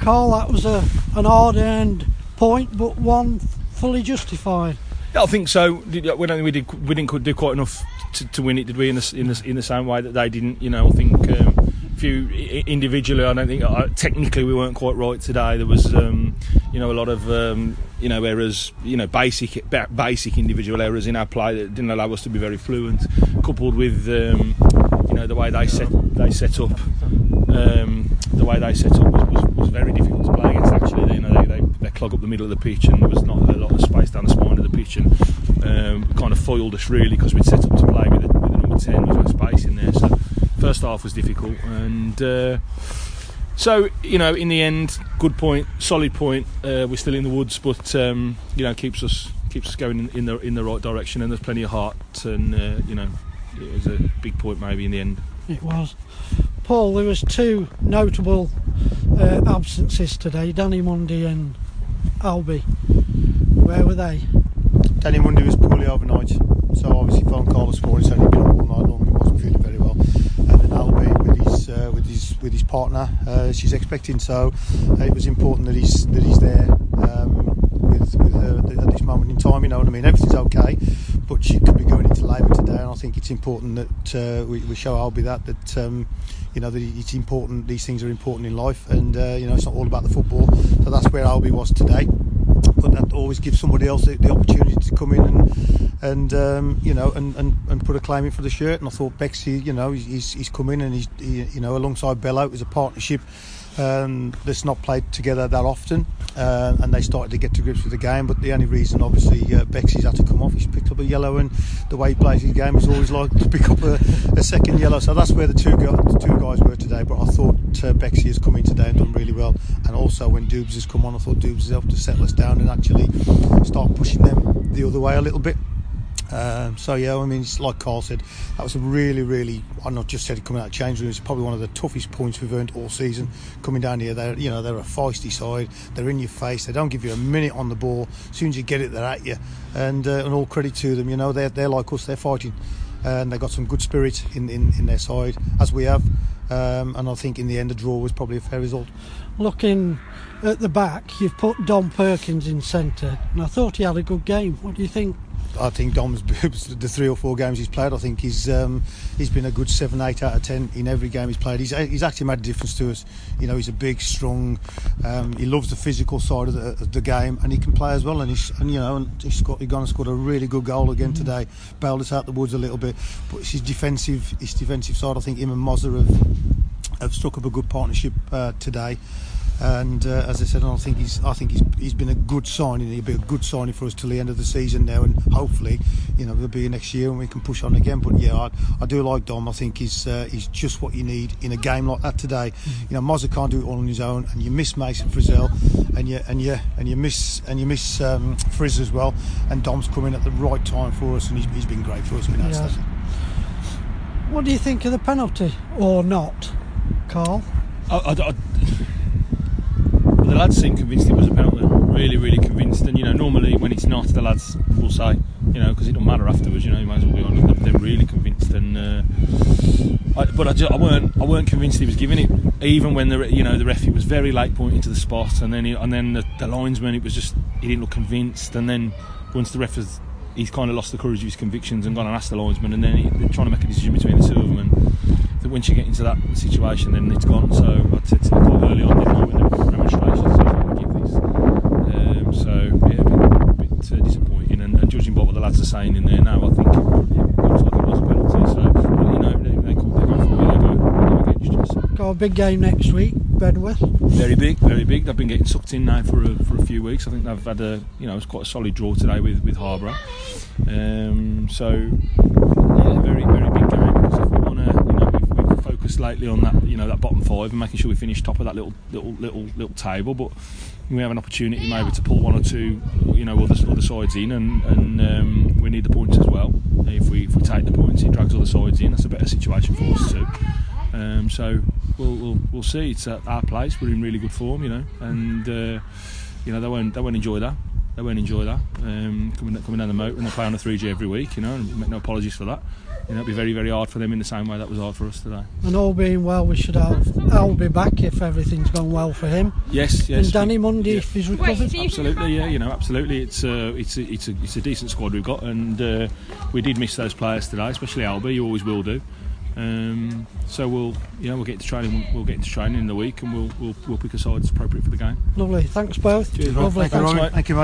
Carl, that was a an hard-earned point, but one fully justified. Yeah, I think so. We don't we did we didn't do quite enough to, to win it, did we? In the, in the in the same way that they didn't. You know, I think um, few individually, I don't think uh, technically we weren't quite right today. There was um, you know a lot of um, you know errors, you know basic basic individual errors in our play that didn't allow us to be very fluent, coupled with um, you know the way they set they set up. Um, the way they set up was, was, was very difficult to play against. Actually, you know they, they, they clog up the middle of the pitch, and there was not a lot of space down the spine of the pitch, and um, kind of foiled us really because we'd set up to play with, a, with the number ten, with no space in there. So first half was difficult, and uh, so you know in the end, good point, solid point. Uh, we're still in the woods, but um, you know keeps us keeps us going in, in, the in the right direction, and there's plenty of heart, and uh, you know it was a big point maybe in the end. It was. Paul, there was two notable uh, absences today, Danny Mundy and Albie. Where were they? Danny Mundy was poorly overnight, so obviously phone call this morning said he'd been up all night long and wasn't feeling very well. And then Albie with his uh, with his with his partner, uh, she's expecting, so uh, it was important that he's that he's there um, with with her at this moment in time. You know what I mean? Everything's okay, but she could be going into labour today, and I think it's important that uh, we, we, show Albie that that. Um, you know that it's important. These things are important in life, and uh, you know it's not all about the football. So that's where Albie was today. But that always gives somebody else the, the opportunity to come in and and um, you know and, and, and put a claim in for the shirt. And I thought Bexy, you know, he's he's come in and he's he, you know alongside Bello, it was a partnership um, that's not played together that often, uh, and they started to get to grips with the game. But the only reason, obviously, uh, Bexy's had to come off. He's picked up a yellow, and the way he plays his game is always like to pick up a, a second yellow. So that's where the two guys, the two guys were today. But I thought uh, Bexy has come in today and done really well. And also when Dubes has come on, I thought Dubes has helped to settle us down and actually start pushing them the other way a little bit. Um, so yeah, I mean, like Carl said, that was a really, really. I'm not just said it coming out of change room. It's probably one of the toughest points we've earned all season. Coming down here, they're you know they're a feisty side. They're in your face. They don't give you a minute on the ball. As soon as you get it, they're at you. And uh, and all credit to them. You know they're they're like us. They're fighting, and they've got some good spirit in in, in their side as we have. Um, and I think in the end, the draw was probably a fair result. Looking at the back, you've put Dom Perkins in centre, and I thought he had a good game. What do you think? I think Dom's the three or four games he's played. I think he's um, he's been a good seven, eight out of ten in every game he's played. He's he's actually made a difference to us. You know, he's a big, strong. Um, he loves the physical side of the, of the, game, and he can play as well. And he's and you know, and he's got he gone and scored a really good goal again mm-hmm. today. Bailed us out the woods a little bit, but it's his defensive his defensive side. I think him and Mozza have have struck up a good partnership uh, today and uh, as I said, I think he's I think he's he's been a good signing. He'll be a good signing for us till the end of the season now, and hopefully, you know, there'll be next year and we can push on again. But yeah, I, I do like Dom. I think he's uh, he's just what you need in a game like that today. Mm-hmm. You know, Mozza can't do it all on his own, and you miss Mason Frizzell, and you and you and you miss and you miss um, Frizz as well. And Dom's coming at the right time for us, and he's, he's been great for us. Been yes. What do you think of the penalty or not, Carl? I, I, I the lads seemed convinced it was a penalty. Really, really convinced. And you know, normally when it's not, the lads will say, you know, because it don't matter afterwards. You know, you might as well be honest. They're really convinced. And uh, I, but I, just, I weren't, I weren't convinced he was giving it. Even when the, you know, the referee was very late pointing to the spot, and then, he, and then the, the linesman, it was just he didn't look convinced. And then once the ref has he's kind of lost the courage of his convictions and gone and asked the linesman, and then he, they're trying to make a decision between the two of them. And that once you get into that situation, then it's gone. So I said to quite early on, didn't I, with the demonstrations, so give this. Um, so yeah, a bit, a bit uh, disappointing. And, and, judging by what the lads are saying in there now, I think it, looks like it was a penalty. So you know, they, they, they go for me, they go, they go against us. A big game next week. Bedworth. Very big, very big. They've been getting sucked in now for a, for a few weeks. I think they've had a you know it's quite a solid draw today with with Harborough. Um, so yeah, very very big game because if we want to you know we've, we've, focused lately on that you know that bottom five and making sure we finish top of that little little little little table, but we have an opportunity maybe to pull one or two you know other other sides in and and um, we need the points as well. If we if we take the points, it drags other sides in. That's a better situation for us too. Um, so we'll, we'll, we'll see. It's at our place. We're in really good form, you know, and uh, you know they won't they won't enjoy that. They won't enjoy that um, coming coming down the moat and they play on a 3G every week, you know, and make no apologies for that. You know, it'll be very very hard for them in the same way that was hard for us today. And all being well, we should have Albie back if everything's gone well for him. Yes, yes. and Danny we- Mundy yeah. if he's recovered. is Absolutely, yeah, you know, absolutely. It's a, it's a, it's a, it's a decent squad we've got, and uh, we did miss those players today, especially Albie. You always will do. Um, so we'll, yeah, we'll get to training. We'll get into training in the week, and we'll, we'll, we'll pick a side that's appropriate for the game. Lovely. Thanks both. Cheers, Lovely. Thank you, Thanks. Rob. Thank you, mate.